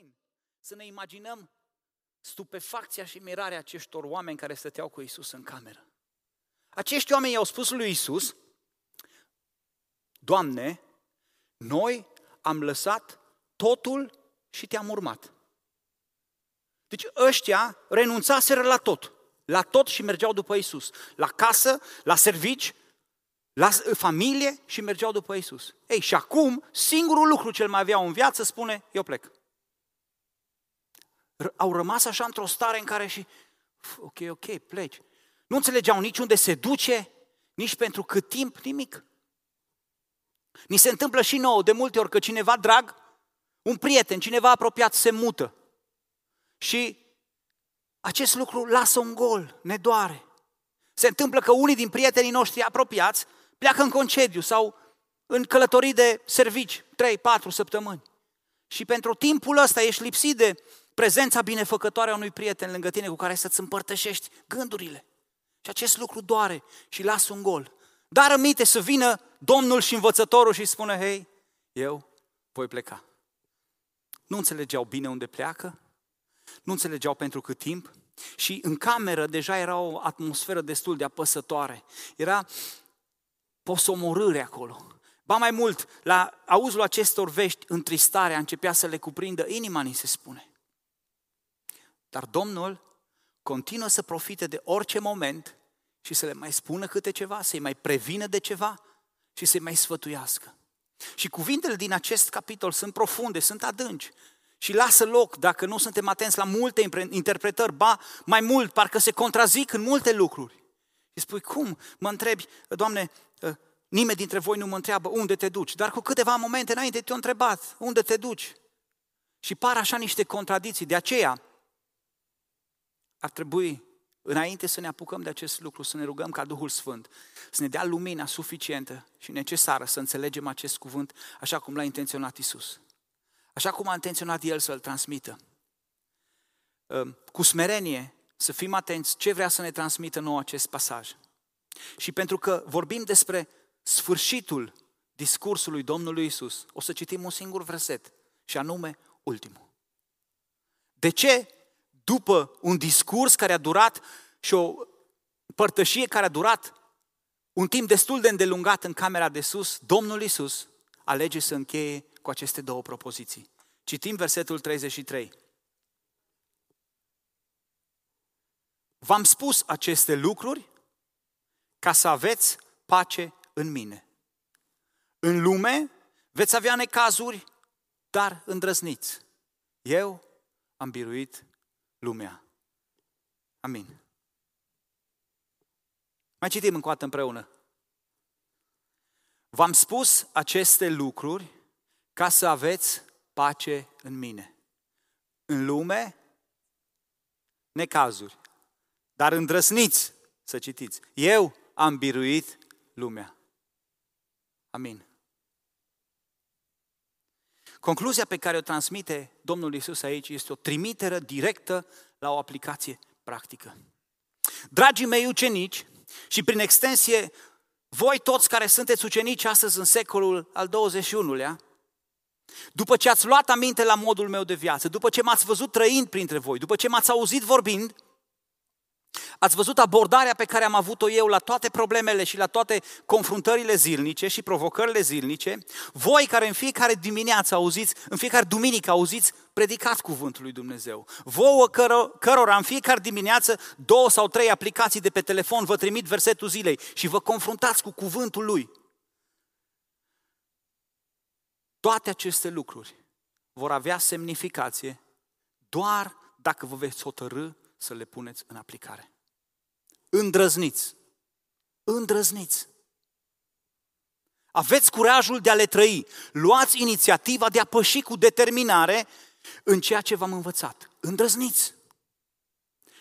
puțin să ne imaginăm stupefacția și mirarea acestor oameni care stăteau cu Isus în cameră. Acești oameni i-au spus lui Isus, Doamne, noi am lăsat totul și te-am urmat. Deci ăștia renunțaseră la tot. La tot și mergeau după Isus. La casă, la servici, la familie și mergeau după Isus. Ei, și acum, singurul lucru ce mai aveau în viață spune, eu plec. Au rămas așa într-o stare în care și, ok, ok, pleci. Nu înțelegeau nici unde se duce, nici pentru cât timp, nimic. Ni se întâmplă și nouă de multe ori că cineva drag, un prieten, cineva apropiat se mută. Și acest lucru lasă un gol, ne doare. Se întâmplă că unii din prietenii noștri apropiați pleacă în concediu sau în călătorii de servici, 3-4 săptămâni. Și pentru timpul ăsta ești lipsit de prezența binefăcătoare a unui prieten lângă tine cu care să-ți împărtășești gândurile. Și acest lucru doare și lasă un gol. Dar aminte să vină Domnul și învățătorul și spună, hei, eu voi pleca. Nu înțelegeau bine unde pleacă, nu înțelegeau pentru cât timp și în cameră deja era o atmosferă destul de apăsătoare. Era posomorâre acolo. Ba mai mult, la auzul acestor vești, întristarea începea să le cuprindă inima, ni se spune. Dar Domnul continuă să profite de orice moment și să le mai spună câte ceva, să-i mai prevină de ceva și să-i mai sfătuiască. Și cuvintele din acest capitol sunt profunde, sunt adânci și lasă loc, dacă nu suntem atenți la multe interpretări, ba mai mult, parcă se contrazic în multe lucruri. Și spui, cum? Mă întrebi, Doamne, ă, nimeni dintre voi nu mă întreabă unde te duci, dar cu câteva momente înainte te-au întrebat unde te duci. Și par așa niște contradicții. De aceea ar trebui, înainte să ne apucăm de acest lucru, să ne rugăm ca Duhul Sfânt să ne dea lumina suficientă și necesară să înțelegem acest cuvânt așa cum l-a intenționat Isus. Așa cum a intenționat El să-l transmită. Ă, cu smerenie, să fim atenți ce vrea să ne transmită nou acest pasaj. Și pentru că vorbim despre sfârșitul discursului Domnului Isus, o să citim un singur verset, și anume ultimul. De ce, după un discurs care a durat și o părtășie care a durat un timp destul de îndelungat în camera de sus, Domnul Isus alege să încheie cu aceste două propoziții. Citim versetul 33. V-am spus aceste lucruri ca să aveți pace în mine. În lume veți avea necazuri, dar îndrăzniți. Eu am biruit lumea. Amin. Mai citim încă o dată împreună. V-am spus aceste lucruri ca să aveți pace în mine. În lume, necazuri, dar îndrăsniți să citiți. Eu am biruit lumea. Amin. Concluzia pe care o transmite Domnul Isus aici este o trimitere directă la o aplicație practică. Dragii mei ucenici și prin extensie voi toți care sunteți ucenici astăzi în secolul al 21-lea, după ce ați luat aminte la modul meu de viață, după ce m-ați văzut trăind printre voi, după ce m-ați auzit vorbind, Ați văzut abordarea pe care am avut-o eu la toate problemele și la toate confruntările zilnice și provocările zilnice. Voi care în fiecare dimineață auziți, în fiecare duminică auziți predicat cuvântul lui Dumnezeu. Vouă căro- cărora în fiecare dimineață două sau trei aplicații de pe telefon vă trimit versetul zilei și vă confruntați cu cuvântul lui. Toate aceste lucruri vor avea semnificație doar dacă vă veți hotărâ să le puneți în aplicare. Îndrăzniți. Îndrăzniți. Aveți curajul de a le trăi. Luați inițiativa de a păși cu determinare în ceea ce v-am învățat. Îndrăzniți.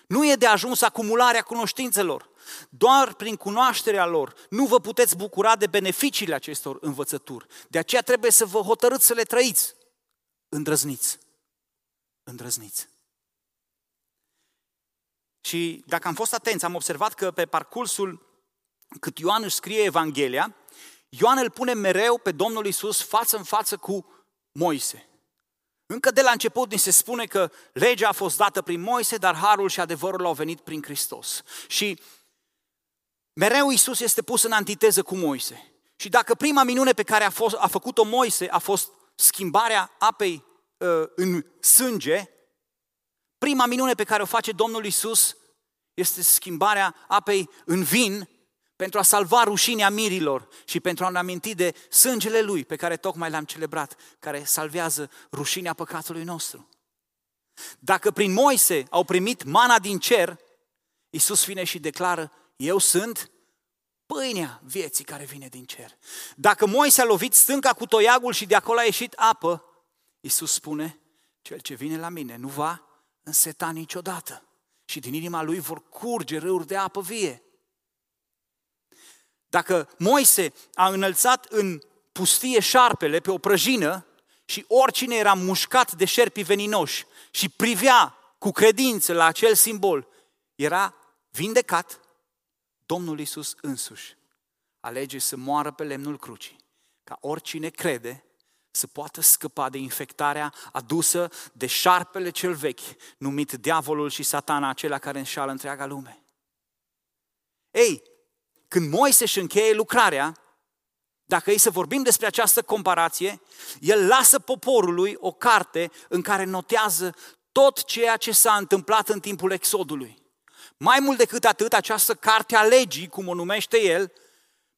Nu e de ajuns acumularea cunoștințelor. Doar prin cunoașterea lor nu vă puteți bucura de beneficiile acestor învățături. De aceea trebuie să vă hotărâți să le trăiți. Îndrăzniți. Îndrăzniți. Și dacă am fost atenți, am observat că pe parcursul cât Ioan își scrie Evanghelia, Ioan îl pune mereu pe Domnul Isus față în față cu Moise. Încă de la început ni se spune că legea a fost dată prin Moise, dar harul și adevărul au venit prin Hristos. Și mereu Isus este pus în antiteză cu Moise. Și dacă prima minune pe care a, fost, a făcut-o Moise a fost schimbarea apei uh, în sânge, prima minune pe care o face Domnul Isus este schimbarea apei în vin pentru a salva rușinea mirilor și pentru a ne aminti de sângele Lui pe care tocmai l-am celebrat, care salvează rușinea păcatului nostru. Dacă prin Moise au primit mana din cer, Iisus vine și declară, eu sunt pâinea vieții care vine din cer. Dacă Moise a lovit stânca cu toiagul și de acolo a ieșit apă, Iisus spune, cel ce vine la mine nu va înseta niciodată și din inima lui vor curge râuri de apă vie. Dacă Moise a înălțat în pustie șarpele pe o prăjină și oricine era mușcat de șerpi veninoși și privea cu credință la acel simbol, era vindecat, Domnul Isus însuși alege să moară pe lemnul crucii, ca oricine crede să poată scăpa de infectarea adusă de șarpele cel vechi, numit diavolul și satana, acela care înșală întreaga lume. Ei, când Moise își încheie lucrarea, dacă ei să vorbim despre această comparație, el lasă poporului o carte în care notează tot ceea ce s-a întâmplat în timpul exodului. Mai mult decât atât, această carte a legii, cum o numește el,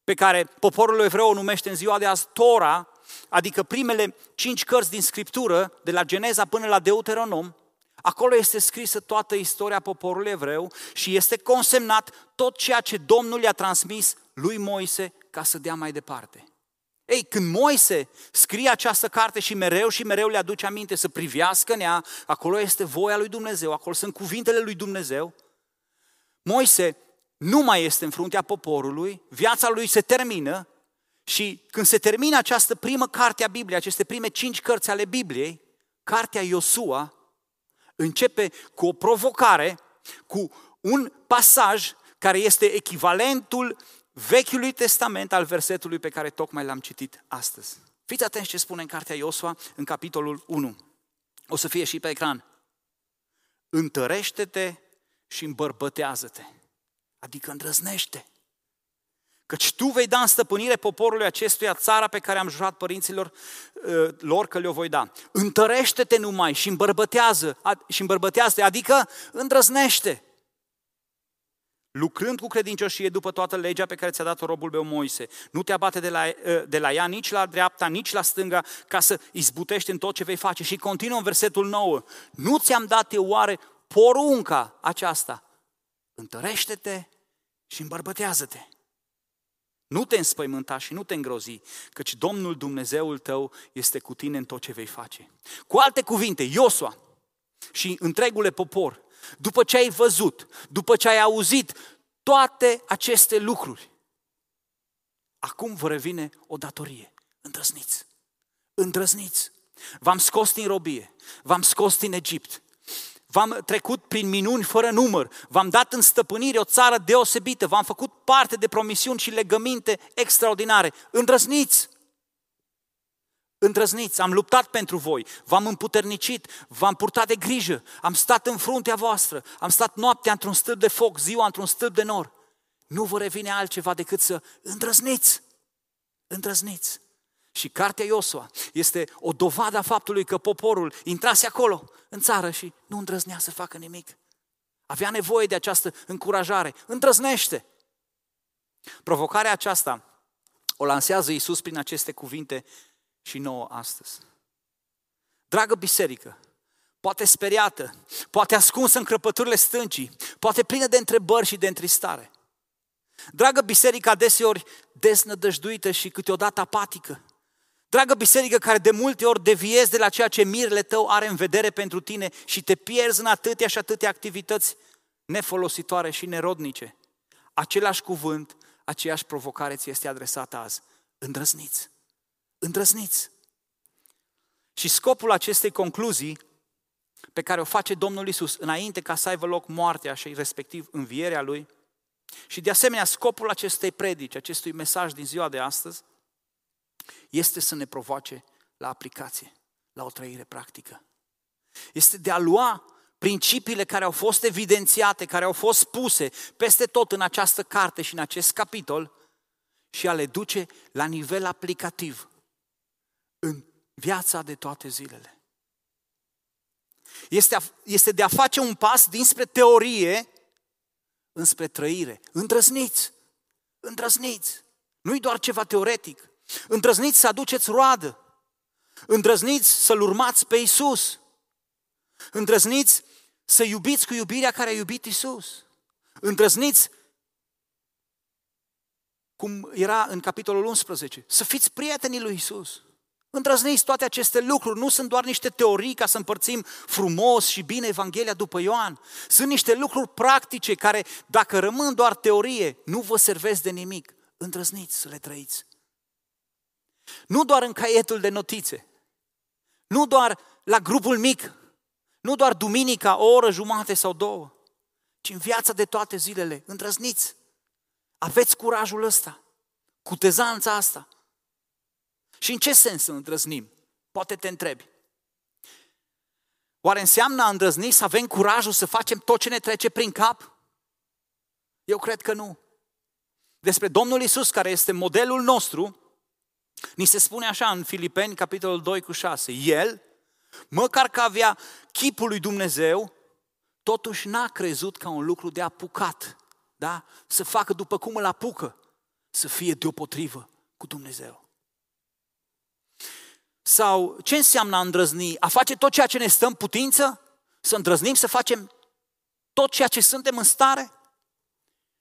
pe care poporul evreu o numește în ziua de azi Tora, adică primele cinci cărți din Scriptură, de la Geneza până la Deuteronom, acolo este scrisă toată istoria poporului evreu și este consemnat tot ceea ce Domnul i-a transmis lui Moise ca să dea mai departe. Ei, când Moise scrie această carte și mereu și mereu le aduce aminte să privească în ea, acolo este voia lui Dumnezeu, acolo sunt cuvintele lui Dumnezeu, Moise nu mai este în fruntea poporului, viața lui se termină și când se termină această primă carte a Bibliei, aceste prime cinci cărți ale Bibliei, cartea Iosua începe cu o provocare, cu un pasaj care este echivalentul Vechiului Testament al versetului pe care tocmai l-am citit astăzi. Fiți atenți ce spune în cartea Iosua, în capitolul 1. O să fie și pe ecran. Întărește-te și îmbărbătează-te. Adică îndrăznește. Căci tu vei da în stăpânire poporului acestuia țara pe care am jurat părinților uh, lor că le-o voi da. Întărește-te numai și îmbărbătează, și îmbărbătează adică îndrăznește. Lucrând cu credincioșie după toată legea pe care ți-a dat-o robul meu Moise. Nu te abate de la, uh, de la ea nici la dreapta, nici la stânga, ca să izbutești în tot ce vei face. Și continuă în versetul 9. Nu ți-am dat eu oare porunca aceasta? Întărește-te și îmbărbătează-te. Nu te înspăimânta și nu te îngrozi, căci Domnul Dumnezeul tău este cu tine în tot ce vei face. Cu alte cuvinte, Iosua și întregule popor, după ce ai văzut, după ce ai auzit toate aceste lucruri, acum vă revine o datorie. Îndrăzniți! Îndrăzniți! V-am scos din robie, v-am scos din Egipt, v-am trecut prin minuni fără număr, v-am dat în stăpânire o țară deosebită, v-am făcut parte de promisiuni și legăminte extraordinare. Îndrăzniți! Îndrăzniți, am luptat pentru voi, v-am împuternicit, v-am purtat de grijă, am stat în fruntea voastră, am stat noaptea într-un stâlp de foc, ziua într-un stâlp de nor. Nu vă revine altceva decât să îndrăzniți, îndrăzniți. Și cartea Iosua este o dovadă a faptului că poporul intrase acolo, în țară, și nu îndrăznea să facă nimic. Avea nevoie de această încurajare. Îndrăznește! Provocarea aceasta o lansează Iisus prin aceste cuvinte și nouă astăzi. Dragă biserică, poate speriată, poate ascunsă în crăpăturile stâncii, poate plină de întrebări și de întristare. Dragă biserică, adeseori desnădăjduită și câteodată apatică. Dragă biserică care de multe ori deviezi de la ceea ce mirele tău are în vedere pentru tine și te pierzi în atâtea și atâtea activități nefolositoare și nerodnice. Același cuvânt, aceeași provocare ți este adresată azi. Îndrăzniți! Îndrăzniți! Și scopul acestei concluzii pe care o face Domnul Isus înainte ca să aibă loc moartea și respectiv învierea Lui, și de asemenea scopul acestei predici, acestui mesaj din ziua de astăzi, este să ne provoace la aplicație, la o trăire practică. Este de a lua principiile care au fost evidențiate, care au fost puse peste tot în această carte și în acest capitol și a le duce la nivel aplicativ în viața de toate zilele. Este, a, este de a face un pas dinspre teorie înspre trăire. Îndrăzniți! Îndrăzniți! Nu-i doar ceva teoretic. Îndrăzniți să aduceți roadă. Îndrăzniți să-L urmați pe Isus. Îndrăzniți să iubiți cu iubirea care a iubit Isus. Îndrăzniți cum era în capitolul 11, să fiți prietenii lui Isus. Îndrăzniți toate aceste lucruri, nu sunt doar niște teorii ca să împărțim frumos și bine Evanghelia după Ioan. Sunt niște lucruri practice care, dacă rămân doar teorie, nu vă servesc de nimic. Îndrăzniți să le trăiți. Nu doar în caietul de notițe, nu doar la grupul mic, nu doar duminica, o oră, jumate sau două, ci în viața de toate zilele. Îndrăzniți! Aveți curajul ăsta, cutezanța asta. Și în ce sens să îndrăznim? Poate te întrebi. Oare înseamnă a îndrăzni să avem curajul să facem tot ce ne trece prin cap? Eu cred că nu. Despre Domnul Isus, care este modelul nostru, ni se spune așa în Filipeni, capitolul 2 cu 6. El, măcar că avea chipul lui Dumnezeu, totuși n-a crezut ca un lucru de apucat, da? Să facă după cum îl apucă, să fie deopotrivă cu Dumnezeu. Sau ce înseamnă a îndrăzni? A face tot ceea ce ne stă în putință? Să îndrăznim să facem tot ceea ce suntem în stare?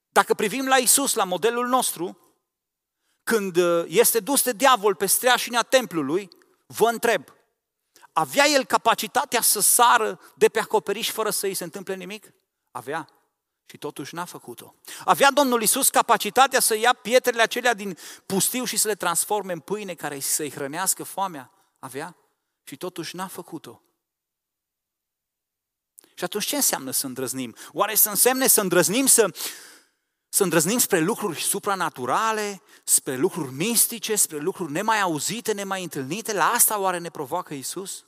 Dacă privim la Isus, la modelul nostru, când uh, este dus de diavol pe streașinea templului, vă întreb, avea el capacitatea să sară de pe acoperiș fără să îi se întâmple nimic? Avea. Și totuși n-a făcut-o. Avea Domnul Isus capacitatea să ia pietrele acelea din pustiu și să le transforme în pâine care să-i hrănească foamea? Avea. Și totuși n-a făcut-o. Și atunci ce înseamnă să îndrăznim? Oare să însemne să îndrăznim să, să îndrăznim spre lucruri supranaturale, spre lucruri mistice, spre lucruri nemai auzite, nemai întâlnite? La asta oare ne provoacă Isus?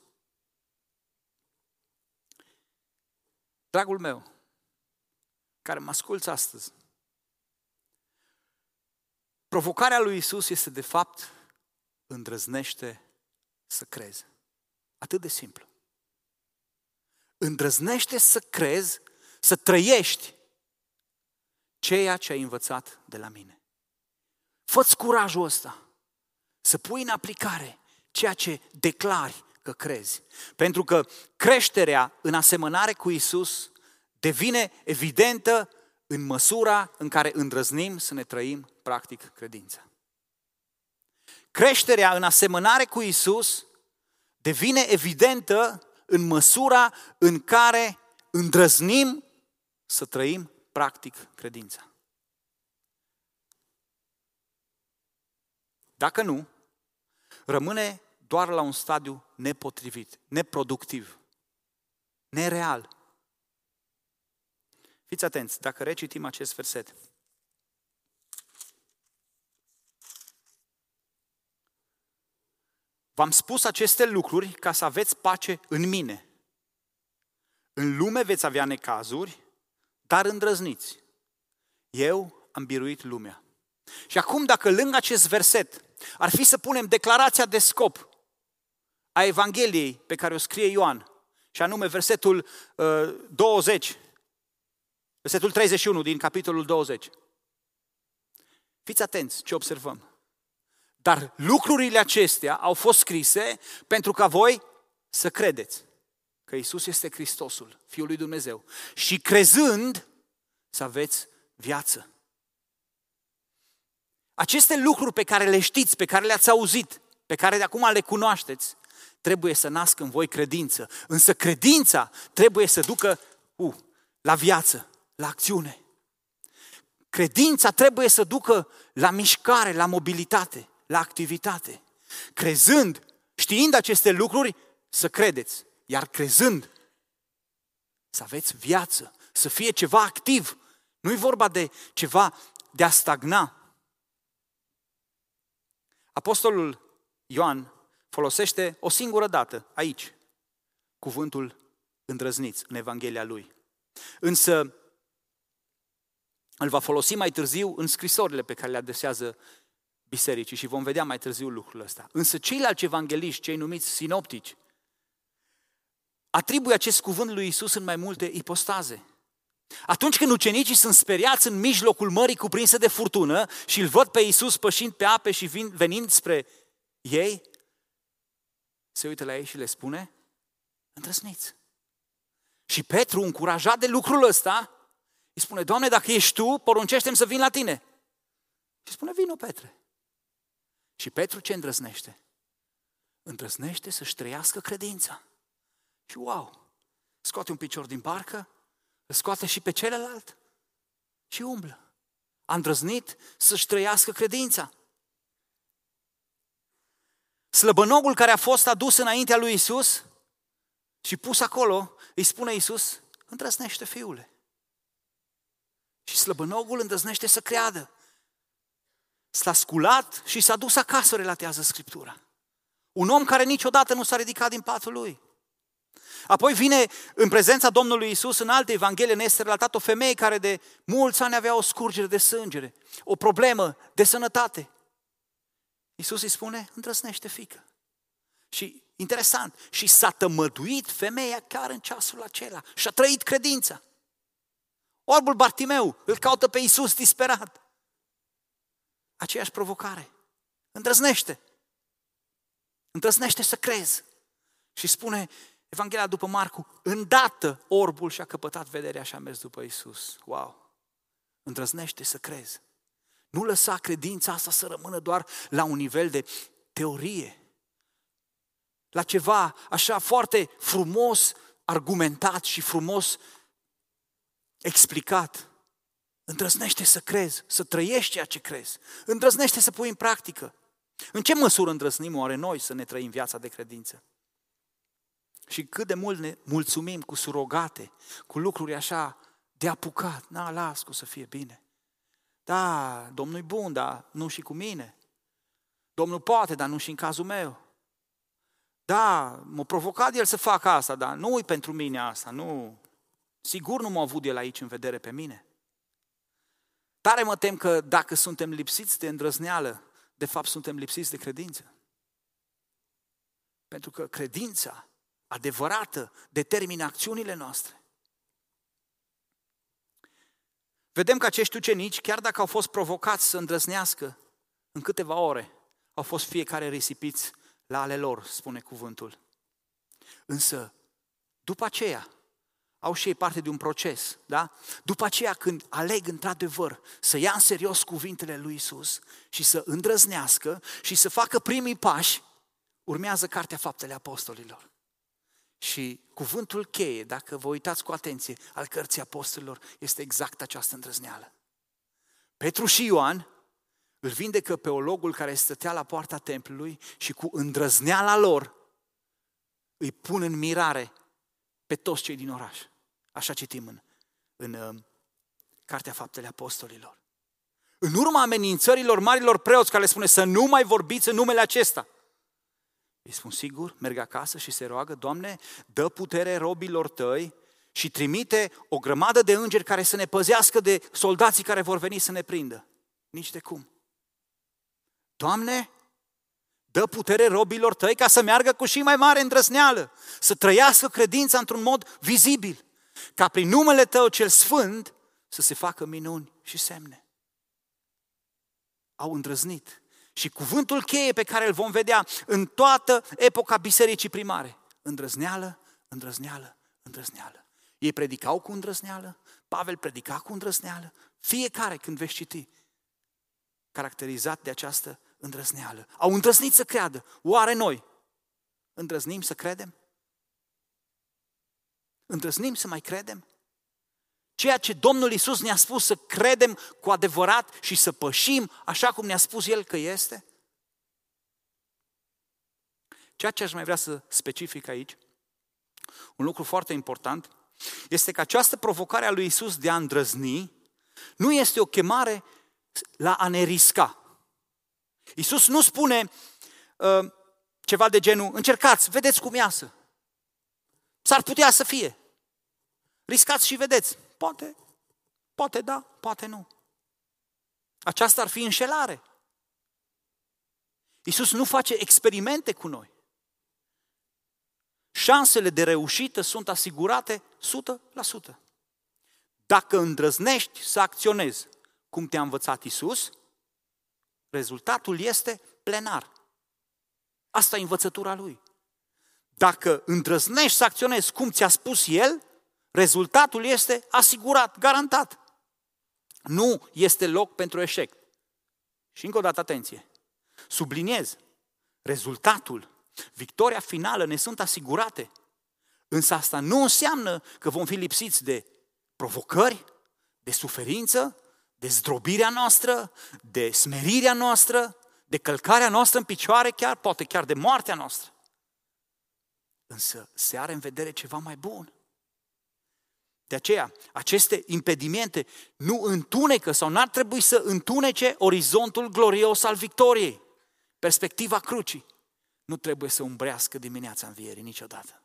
Dragul meu, care mă asculți astăzi. Provocarea lui Isus este de fapt îndrăznește să crezi. Atât de simplu. Îndrăznește să crezi, să trăiești ceea ce ai învățat de la mine. Fă-ți curajul ăsta să pui în aplicare ceea ce declari că crezi. Pentru că creșterea în asemănare cu Isus devine evidentă în măsura în care îndrăznim să ne trăim practic credința. Creșterea în asemănare cu Isus devine evidentă în măsura în care îndrăznim să trăim practic credința. Dacă nu, rămâne doar la un stadiu nepotrivit, neproductiv, nereal. Fiți atenți, dacă recitim acest verset. V-am spus aceste lucruri ca să aveți pace în mine. În lume veți avea necazuri, dar îndrăzniți. Eu am biruit lumea. Și acum, dacă lângă acest verset ar fi să punem declarația de scop a Evangheliei pe care o scrie Ioan, și anume versetul uh, 20, Versetul 31 din capitolul 20. Fiți atenți ce observăm. Dar lucrurile acestea au fost scrise pentru ca voi să credeți că Isus este Hristosul, Fiul lui Dumnezeu. Și crezând să aveți viață. Aceste lucruri pe care le știți, pe care le-ați auzit, pe care de acum le cunoașteți, trebuie să nască în voi credință. Însă credința trebuie să ducă uh, la viață la acțiune. Credința trebuie să ducă la mișcare, la mobilitate, la activitate. Crezând, știind aceste lucruri, să credeți. Iar crezând, să aveți viață, să fie ceva activ. Nu e vorba de ceva de a stagna. Apostolul Ioan folosește o singură dată, aici, cuvântul îndrăzniți în Evanghelia lui. Însă îl va folosi mai târziu în scrisorile pe care le adresează bisericii și vom vedea mai târziu lucrul ăsta. Însă ceilalți evangeliști, cei numiți sinoptici, atribuie acest cuvânt lui Isus în mai multe ipostaze. Atunci când ucenicii sunt speriați în mijlocul mării cuprinse de furtună și îl văd pe Isus pășind pe ape și vin, venind spre ei, se uită la ei și le spune, îndrăzniți. Și Petru, încurajat de lucrul ăsta, îi spune, Doamne, dacă ești Tu, poruncește să vin la Tine. Și spune, vino, Petre. Și Petru ce îndrăznește? Îndrăznește să-și trăiască credința. Și wow, scoate un picior din barcă, îl scoate și pe celălalt și umblă. A îndrăznit să-și trăiască credința. Slăbănogul care a fost adus înaintea lui Isus și pus acolo, îi spune Isus, îndrăznește fiule. Și slăbănogul îndrăznește să creadă. S-a sculat și s-a dus acasă, relatează Scriptura. Un om care niciodată nu s-a ridicat din patul lui. Apoi vine în prezența Domnului Isus în alte evanghelie, ne este relatat o femeie care de mulți ani avea o scurgere de sângere, o problemă de sănătate. Isus îi spune, îndrăsnește fică. Și interesant, și s-a tămăduit femeia chiar în ceasul acela și a trăit credința. Orbul Bartimeu îl caută pe Isus disperat. Aceeași provocare. Îndrăznește. Îndrăznește să crezi. Și spune Evanghelia după Marcu, îndată orbul și-a căpătat vederea și a mers după Isus. Wow! Îndrăznește să crezi. Nu lăsa credința asta să rămână doar la un nivel de teorie, la ceva așa foarte frumos argumentat și frumos explicat. Îndrăznește să crezi, să trăiești ceea ce crezi. Îndrăznește să pui în practică. În ce măsură îndrăznim oare noi să ne trăim viața de credință? Și cât de mult ne mulțumim cu surogate, cu lucruri așa de apucat. Na, las cu să fie bine. Da, Domnul e bun, dar nu și cu mine. Domnul poate, dar nu și în cazul meu. Da, m-a provocat el să fac asta, dar nu e pentru mine asta, nu. Sigur nu m-a avut el aici în vedere pe mine. Tare mă tem că dacă suntem lipsiți de îndrăzneală, de fapt suntem lipsiți de credință. Pentru că credința adevărată determină acțiunile noastre. Vedem că acești ucenici, chiar dacă au fost provocați să îndrăznească în câteva ore, au fost fiecare risipiți la ale lor, spune cuvântul. Însă, după aceea, au și ei parte de un proces, da? După aceea, când aleg într-adevăr să ia în serios cuvintele lui Isus și să îndrăznească și să facă primii pași, urmează Cartea Faptele Apostolilor. Și cuvântul cheie, dacă vă uitați cu atenție, al cărții apostolilor, este exact această îndrăzneală. Petru și Ioan îl vindecă pe ologul care stătea la poarta templului și cu îndrăzneala lor îi pun în mirare pe toți cei din oraș. Așa citim în, în uh, Cartea Faptele Apostolilor. În urma amenințărilor marilor preoți care le spune să nu mai vorbiți în numele acesta – îi spun sigur, merg acasă și se roagă, Doamne, dă putere robilor tăi și trimite o grămadă de îngeri care să ne păzească de soldații care vor veni să ne prindă. Nici de cum. Doamne, dă putere robilor tăi ca să meargă cu și mai mare îndrăzneală, să trăiască credința într-un mod vizibil, ca prin numele tău cel sfânt să se facă minuni și semne. Au îndrăznit și cuvântul cheie pe care îl vom vedea în toată epoca bisericii primare. Îndrăzneală, îndrăzneală, îndrăzneală. Ei predicau cu îndrăzneală, Pavel predica cu îndrăzneală, fiecare când veți citi, caracterizat de această îndrăzneală. Au îndrăznit să creadă. Oare noi îndrăznim să credem? Îndrăznim să mai credem? Ceea ce Domnul Isus ne-a spus să credem cu adevărat și să pășim așa cum ne-a spus El că este? Ceea ce aș mai vrea să specific aici, un lucru foarte important, este că această provocare a lui Isus de a îndrăzni nu este o chemare la a ne risca. Isus nu spune, ă, ceva de genul, încercați, vedeți cum iasă. S-ar putea să fie. Riscați și vedeți. Poate, poate da, poate nu. Aceasta ar fi înșelare. Iisus nu face experimente cu noi. Șansele de reușită sunt asigurate 100%. Dacă îndrăznești să acționezi cum te-a învățat Isus, rezultatul este plenar. Asta e învățătura lui. Dacă îndrăznești să acționezi cum ți-a spus el, rezultatul este asigurat, garantat. Nu este loc pentru eșec. Și încă o dată atenție. Subliniez, rezultatul, victoria finală ne sunt asigurate. Însă asta nu înseamnă că vom fi lipsiți de provocări, de suferință, de zdrobirea noastră, de smerirea noastră, de călcarea noastră în picioare chiar, poate chiar de moartea noastră. Însă se are în vedere ceva mai bun. De aceea, aceste impedimente nu întunecă sau n-ar trebui să întunece orizontul glorios al victoriei. Perspectiva crucii nu trebuie să umbrească dimineața învierii niciodată.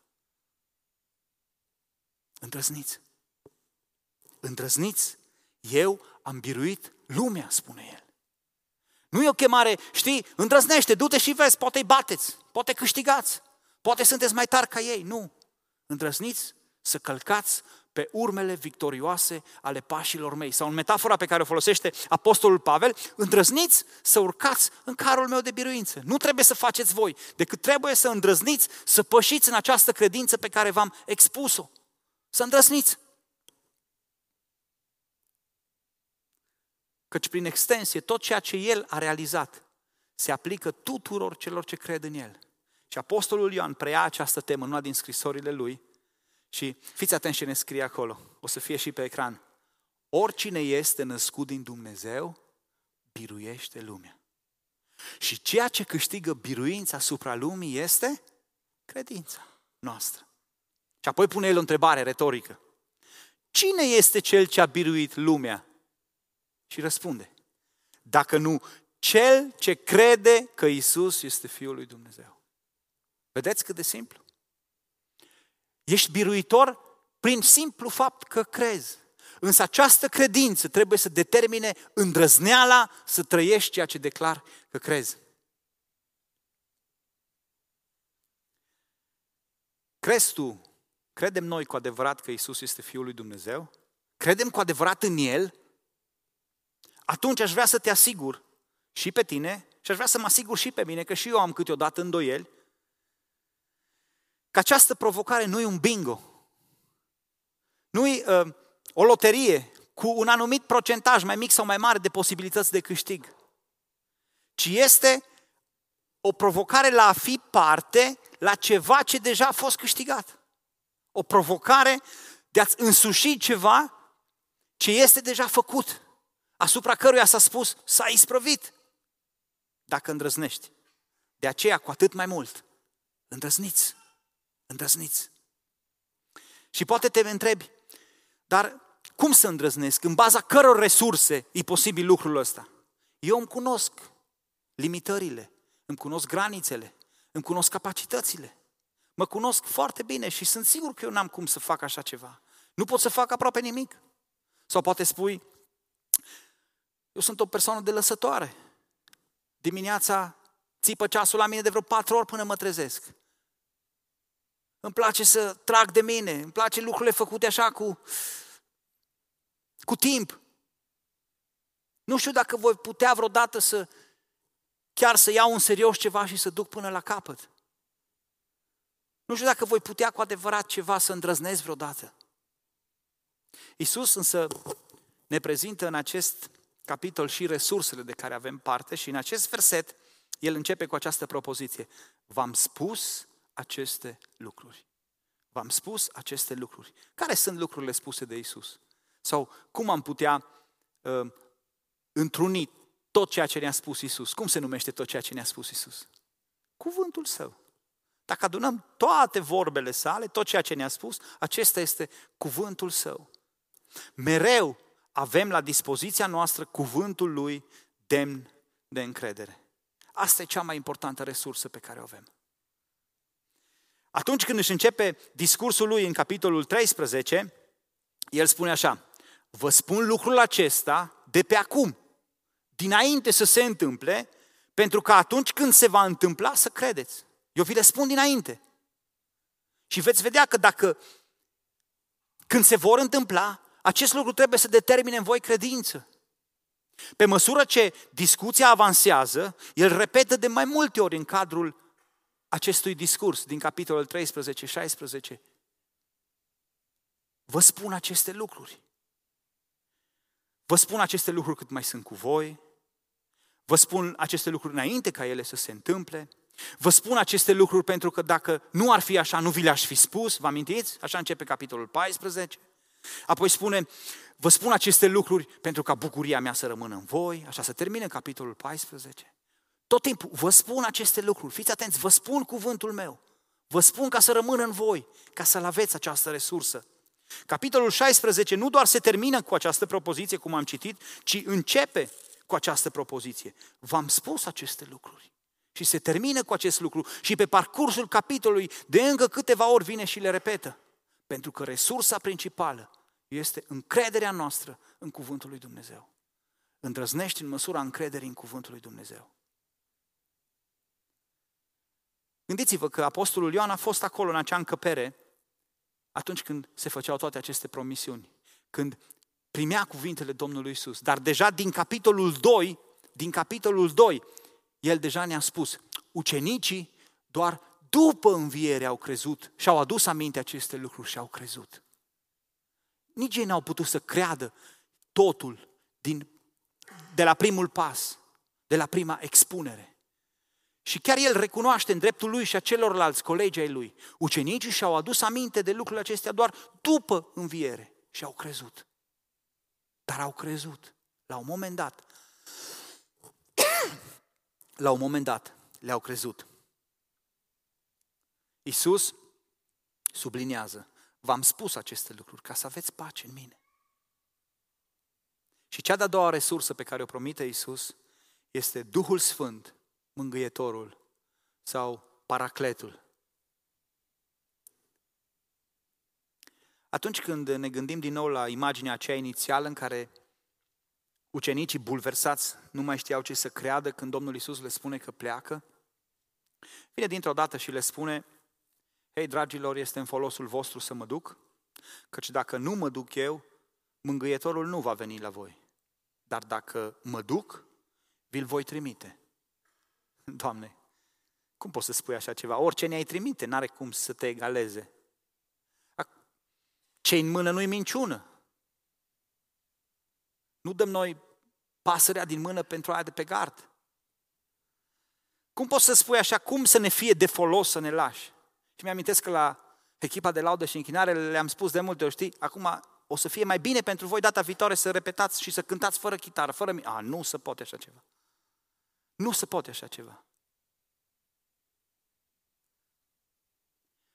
Îndrăzniți! Îndrăzniți! Eu am biruit lumea, spune el. Nu e o chemare, știi, îndrăznește, du-te și vezi, poate îi bateți, poate câștigați, poate sunteți mai tari ca ei. Nu! Îndrăzniți să călcați pe urmele victorioase ale pașilor mei. Sau în metafora pe care o folosește Apostolul Pavel, îndrăzniți să urcați în carul meu de biruință. Nu trebuie să faceți voi, decât trebuie să îndrăzniți să pășiți în această credință pe care v-am expus-o. Să îndrăzniți. Căci prin extensie, tot ceea ce El a realizat se aplică tuturor celor ce cred în El. Și Apostolul Ioan preia această temă în una din scrisorile lui și fiți atenți ce ne scrie acolo, o să fie și pe ecran. Oricine este născut din Dumnezeu, biruiește lumea. Și ceea ce câștigă biruința asupra lumii este credința noastră. Și apoi pune el o întrebare retorică. Cine este cel ce a biruit lumea? Și răspunde. Dacă nu, cel ce crede că Isus este Fiul lui Dumnezeu. Vedeți cât de simplu? Ești biruitor prin simplu fapt că crezi. Însă această credință trebuie să determine îndrăzneala să trăiești ceea ce declar că crezi. Crezi tu, credem noi cu adevărat că Isus este Fiul lui Dumnezeu? Credem cu adevărat în El? Atunci aș vrea să te asigur și pe tine și aș vrea să mă asigur și pe mine că și eu am câteodată îndoieli că această provocare nu e un bingo, nu e uh, o loterie cu un anumit procentaj mai mic sau mai mare de posibilități de câștig, ci este o provocare la a fi parte la ceva ce deja a fost câștigat. O provocare de a-ți însuși ceva ce este deja făcut, asupra căruia s-a spus, s-a isprăvit, dacă îndrăznești. De aceea, cu atât mai mult, îndrăzniți. Îndrăzniți. Și poate te întrebi, dar cum să îndrăznesc? În baza căror resurse e posibil lucrul ăsta? Eu îmi cunosc limitările, îmi cunosc granițele, îmi cunosc capacitățile. Mă cunosc foarte bine și sunt sigur că eu n-am cum să fac așa ceva. Nu pot să fac aproape nimic. Sau poate spui, eu sunt o persoană de lăsătoare. Dimineața țipă ceasul la mine de vreo patru ori până mă trezesc. Îmi place să trag de mine, îmi place lucrurile făcute așa cu, cu timp. Nu știu dacă voi putea vreodată să chiar să iau în serios ceva și să duc până la capăt. Nu știu dacă voi putea cu adevărat ceva să îndrăznesc vreodată. Iisus însă ne prezintă în acest capitol și resursele de care avem parte și în acest verset el începe cu această propoziție. V-am spus aceste lucruri. V-am spus aceste lucruri. Care sunt lucrurile spuse de Isus? Sau cum am putea uh, întruni tot ceea ce ne-a spus Isus? Cum se numește tot ceea ce ne-a spus Isus? Cuvântul Său. Dacă adunăm toate vorbele sale, tot ceea ce ne-a spus, acesta este cuvântul Său. Mereu avem la dispoziția noastră cuvântul Lui demn de încredere. Asta e cea mai importantă resursă pe care o avem. Atunci când își începe discursul lui în capitolul 13, el spune așa, vă spun lucrul acesta de pe acum, dinainte să se întâmple, pentru că atunci când se va întâmpla să credeți. Eu vi le spun dinainte. Și veți vedea că dacă când se vor întâmpla, acest lucru trebuie să determine în voi credință. Pe măsură ce discuția avansează, el repetă de mai multe ori în cadrul acestui discurs din capitolul 13-16. Vă spun aceste lucruri. Vă spun aceste lucruri cât mai sunt cu voi. Vă spun aceste lucruri înainte ca ele să se întâmple. Vă spun aceste lucruri pentru că dacă nu ar fi așa, nu vi le-aș fi spus. Vă amintiți? Așa începe capitolul 14. Apoi spune, vă spun aceste lucruri pentru ca bucuria mea să rămână în voi. Așa se termină capitolul 14. Tot timpul vă spun aceste lucruri. Fiți atenți, vă spun cuvântul meu. Vă spun ca să rămână în voi, ca să-l aveți această resursă. Capitolul 16 nu doar se termină cu această propoziție, cum am citit, ci începe cu această propoziție. V-am spus aceste lucruri. Și se termină cu acest lucru și pe parcursul capitolului de încă câteva ori vine și le repetă. Pentru că resursa principală este încrederea noastră în Cuvântul lui Dumnezeu. Îndrăznești în măsura încrederii în Cuvântul lui Dumnezeu. Gândiți-vă că Apostolul Ioan a fost acolo în acea încăpere atunci când se făceau toate aceste promisiuni, când primea cuvintele Domnului Isus. Dar deja din capitolul 2, din capitolul 2, el deja ne-a spus, ucenicii doar după înviere au crezut și au adus aminte aceste lucruri și au crezut. Nici ei n-au putut să creadă totul din, de la primul pas, de la prima expunere. Și chiar el recunoaște în dreptul lui și a celorlalți colegi ai lui. Ucenicii și-au adus aminte de lucrurile acestea doar după înviere și au crezut. Dar au crezut. La un moment dat, la un moment dat, le-au crezut. Iisus subliniază, v-am spus aceste lucruri ca să aveți pace în mine. Și cea de-a doua resursă pe care o promite Iisus este Duhul Sfânt, mângâietorul sau paracletul. Atunci când ne gândim din nou la imaginea aceea inițială în care ucenicii bulversați nu mai știau ce să creadă când Domnul Isus le spune că pleacă, vine dintr-o dată și le spune, Hei, dragilor, este în folosul vostru să mă duc, căci dacă nu mă duc eu, mângâietorul nu va veni la voi. Dar dacă mă duc, vi-l voi trimite. Doamne, cum poți să spui așa ceva? Orice ne-ai trimite, n-are cum să te egaleze. ce în mână nu-i minciună. Nu dăm noi pasărea din mână pentru aia de pe gard. Cum poți să spui așa, cum să ne fie de folos să ne lași? Și mi-amintesc că la echipa de laudă și închinare le-am spus de multe ori, știi, acum o să fie mai bine pentru voi data viitoare să repetați și să cântați fără chitară, fără... A, nu se poate așa ceva. Nu se poate așa ceva.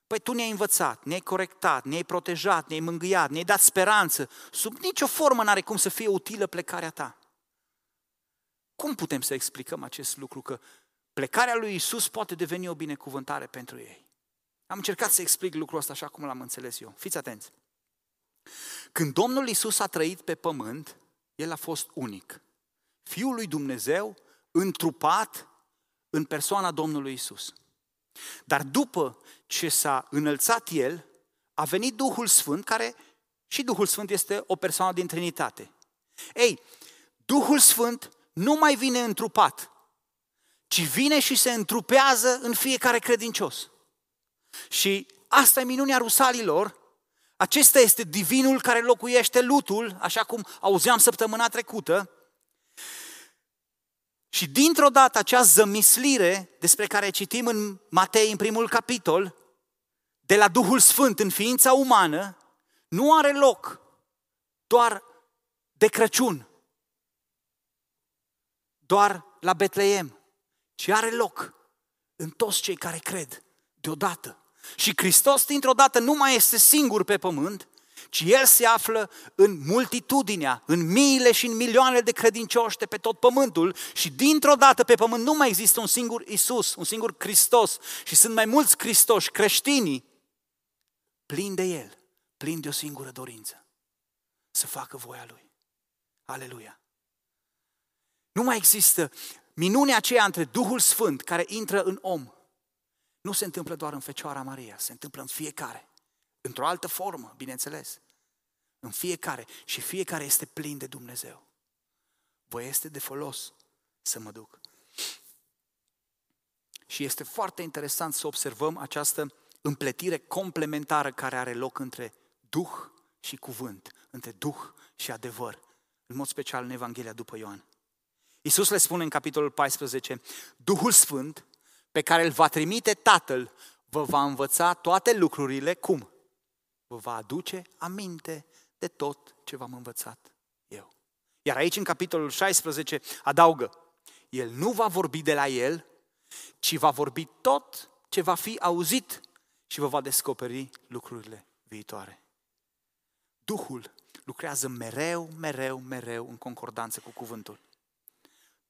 Păi tu ne-ai învățat, ne-ai corectat, ne-ai protejat, ne-ai mângâiat, ne-ai dat speranță. Sub nicio formă n-are cum să fie utilă plecarea ta. Cum putem să explicăm acest lucru? Că plecarea lui Isus poate deveni o binecuvântare pentru ei. Am încercat să explic lucrul ăsta așa cum l-am înțeles eu. Fiți atenți. Când Domnul Isus a trăit pe pământ, El a fost unic. Fiul lui Dumnezeu, întrupat în persoana Domnului Isus. Dar după ce s-a înălțat El, a venit Duhul Sfânt, care și Duhul Sfânt este o persoană din Trinitate. Ei, Duhul Sfânt nu mai vine întrupat, ci vine și se întrupează în fiecare credincios. Și asta e minunea rusalilor, acesta este divinul care locuiește lutul, așa cum auzeam săptămâna trecută, și dintr-o dată acea zămislire despre care citim în Matei în primul capitol, de la Duhul Sfânt în ființa umană, nu are loc doar de Crăciun, doar la Betleem, ci are loc în toți cei care cred deodată. Și Hristos dintr-o dată nu mai este singur pe pământ, ci El se află în multitudinea, în miile și în milioanele de credincioși de pe tot pământul și dintr-o dată pe pământ nu mai există un singur Isus, un singur Hristos și sunt mai mulți Hristoși, creștinii, plini de El, plini de o singură dorință, să facă voia Lui. Aleluia! Nu mai există minunea aceea între Duhul Sfânt care intră în om. Nu se întâmplă doar în Fecioara Maria, se întâmplă în fiecare. Într-o altă formă, bineînțeles. În fiecare. Și fiecare este plin de Dumnezeu. Vă este de folos să mă duc. Și este foarte interesant să observăm această împletire complementară care are loc între Duh și cuvânt, între Duh și adevăr, în mod special în Evanghelia după Ioan. Iisus le spune în capitolul 14, Duhul Sfânt, pe care îl va trimite Tatăl, vă va învăța toate lucrurile, cum? Vă va aduce aminte de tot ce v-am învățat eu. Iar aici, în capitolul 16, adaugă, El nu va vorbi de la El, ci va vorbi tot ce va fi auzit și vă va descoperi lucrurile viitoare. Duhul lucrează mereu, mereu, mereu în concordanță cu cuvântul.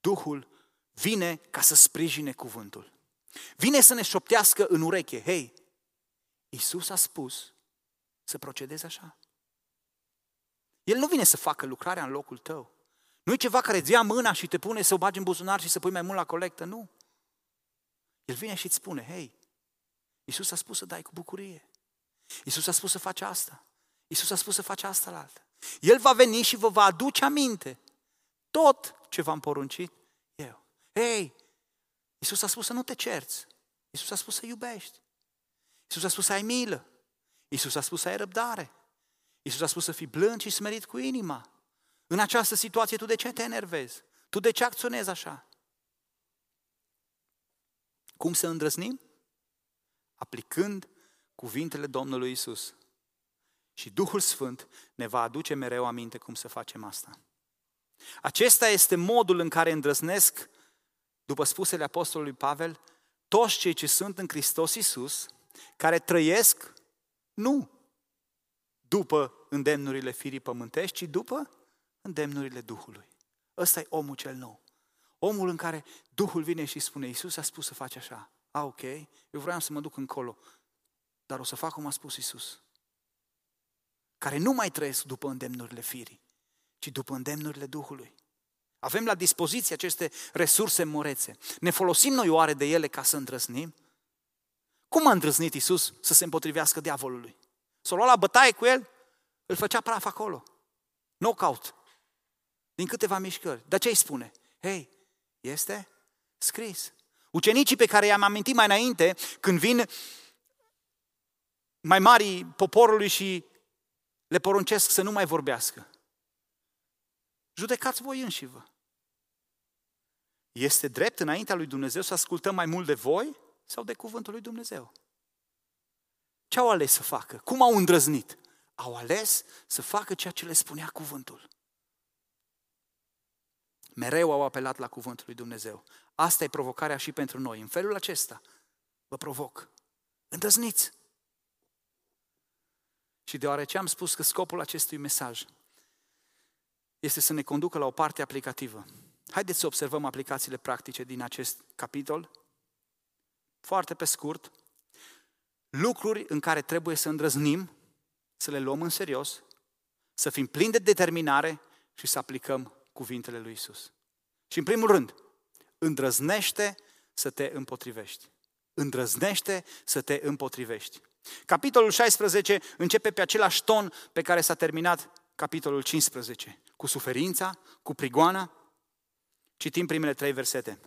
Duhul vine ca să sprijine cuvântul. Vine să ne șoptească în ureche, hei, Iisus a spus să procedezi așa. El nu vine să facă lucrarea în locul tău. Nu e ceva care îți ia mâna și te pune să o bagi în buzunar și să pui mai mult la colectă, nu. El vine și îți spune, hei, Iisus a spus să dai cu bucurie. Iisus a spus să faci asta. Iisus a spus să faci asta la altă. El va veni și vă va aduce aminte tot ce v-am poruncit eu. Hei, Iisus a spus să nu te cerți. Iisus a spus să iubești. Iisus a spus să ai milă. Iisus a spus să ai răbdare. Iisus a spus să fii blând și smerit cu inima. În această situație tu de ce te enervezi? Tu de ce acționezi așa? Cum să îndrăznim? Aplicând cuvintele Domnului Isus. Și Duhul Sfânt ne va aduce mereu aminte cum să facem asta. Acesta este modul în care îndrăznesc, după spusele Apostolului Pavel, toți cei ce sunt în Hristos Isus, care trăiesc nu după îndemnurile firii pământești, ci după îndemnurile Duhului. Ăsta e omul cel nou. Omul în care Duhul vine și spune, Iisus a spus să faci așa. A, ok, eu vreau să mă duc încolo, dar o să fac cum a spus Iisus. Care nu mai trăiesc după îndemnurile firii, ci după îndemnurile Duhului. Avem la dispoziție aceste resurse morețe. Ne folosim noi oare de ele ca să îndrăznim? Cum a îndrăznit Iisus să se împotrivească diavolului? S-a luat la bătaie cu el, îl făcea praf acolo. Knockout. Din câteva mișcări. Dar ce îi spune? Hei, este scris. Ucenicii pe care i-am amintit mai înainte, când vin mai mari poporului și le poruncesc să nu mai vorbească. Judecați voi înși vă. Este drept înaintea lui Dumnezeu să ascultăm mai mult de voi sau de cuvântul lui Dumnezeu? Ce au ales să facă? Cum au îndrăznit? Au ales să facă ceea ce le spunea cuvântul. Mereu au apelat la cuvântul lui Dumnezeu. Asta e provocarea și pentru noi. În felul acesta vă provoc. Îndrăzniți! Și deoarece am spus că scopul acestui mesaj este să ne conducă la o parte aplicativă, haideți să observăm aplicațiile practice din acest capitol. Foarte pe scurt, lucruri în care trebuie să îndrăznim, să le luăm în serios, să fim plini de determinare și să aplicăm cuvintele lui Isus. Și în primul rând, îndrăznește să te împotrivești. Îndrăznește să te împotrivești. Capitolul 16 începe pe același ton pe care s-a terminat capitolul 15, cu suferința, cu prigoana. Citim primele trei versete.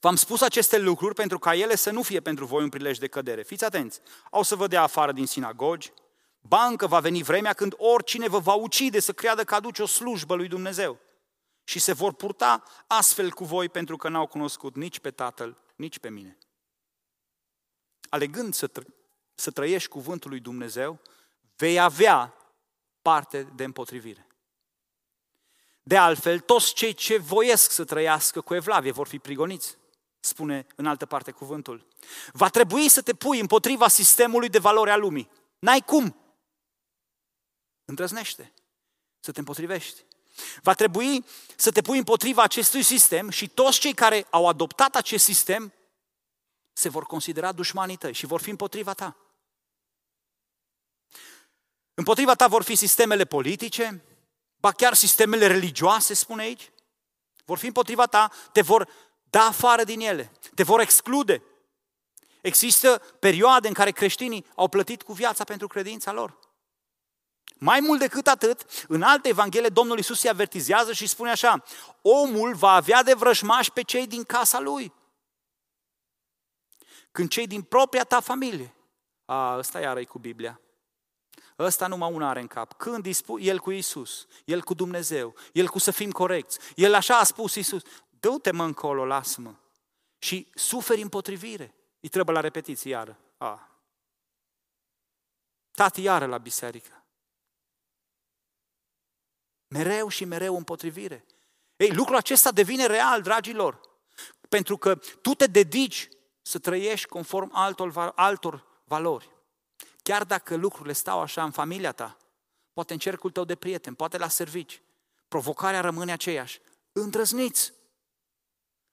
V-am spus aceste lucruri pentru ca ele să nu fie pentru voi un prilej de cădere. Fiți atenți, au să vă dea afară din sinagogi, bancă va veni vremea când oricine vă va ucide să creadă că aduce o slujbă lui Dumnezeu. Și se vor purta astfel cu voi pentru că n-au cunoscut nici pe Tatăl, nici pe mine. Alegând să, tră- să trăiești cuvântul lui Dumnezeu, vei avea parte de împotrivire. De altfel, toți cei ce voiesc să trăiască cu evlavie vor fi prigoniți, spune în altă parte cuvântul. Va trebui să te pui împotriva sistemului de valori a lumii. N-ai cum. Îndrăznește să te împotrivești. Va trebui să te pui împotriva acestui sistem și toți cei care au adoptat acest sistem se vor considera dușmanii tăi și vor fi împotriva ta. Împotriva ta vor fi sistemele politice, ba chiar sistemele religioase, spune aici. Vor fi împotriva ta, te vor da afară din ele, te vor exclude. Există perioade în care creștinii au plătit cu viața pentru credința lor. Mai mult decât atât, în alte evanghelie Domnul Isus se avertizează și spune așa, omul va avea de vrăjmași pe cei din casa lui. Când cei din propria ta familie, a, ăsta iară cu Biblia, ăsta numai una are în cap. Când dispu- el cu Isus, el cu Dumnezeu, el cu să fim corecți, el așa a spus Isus, dă-te mă încolo, lasă-mă. Și suferi împotrivire. Îi trebuie la repetiție iară. A. Tati iară la biserică. Mereu și mereu împotrivire. Ei, lucrul acesta devine real, dragilor. Pentru că tu te dedici să trăiești conform altor, altor valori. Chiar dacă lucrurile stau așa în familia ta, poate în cercul tău de prieteni, poate la servici, provocarea rămâne aceeași. Îndrăzniți!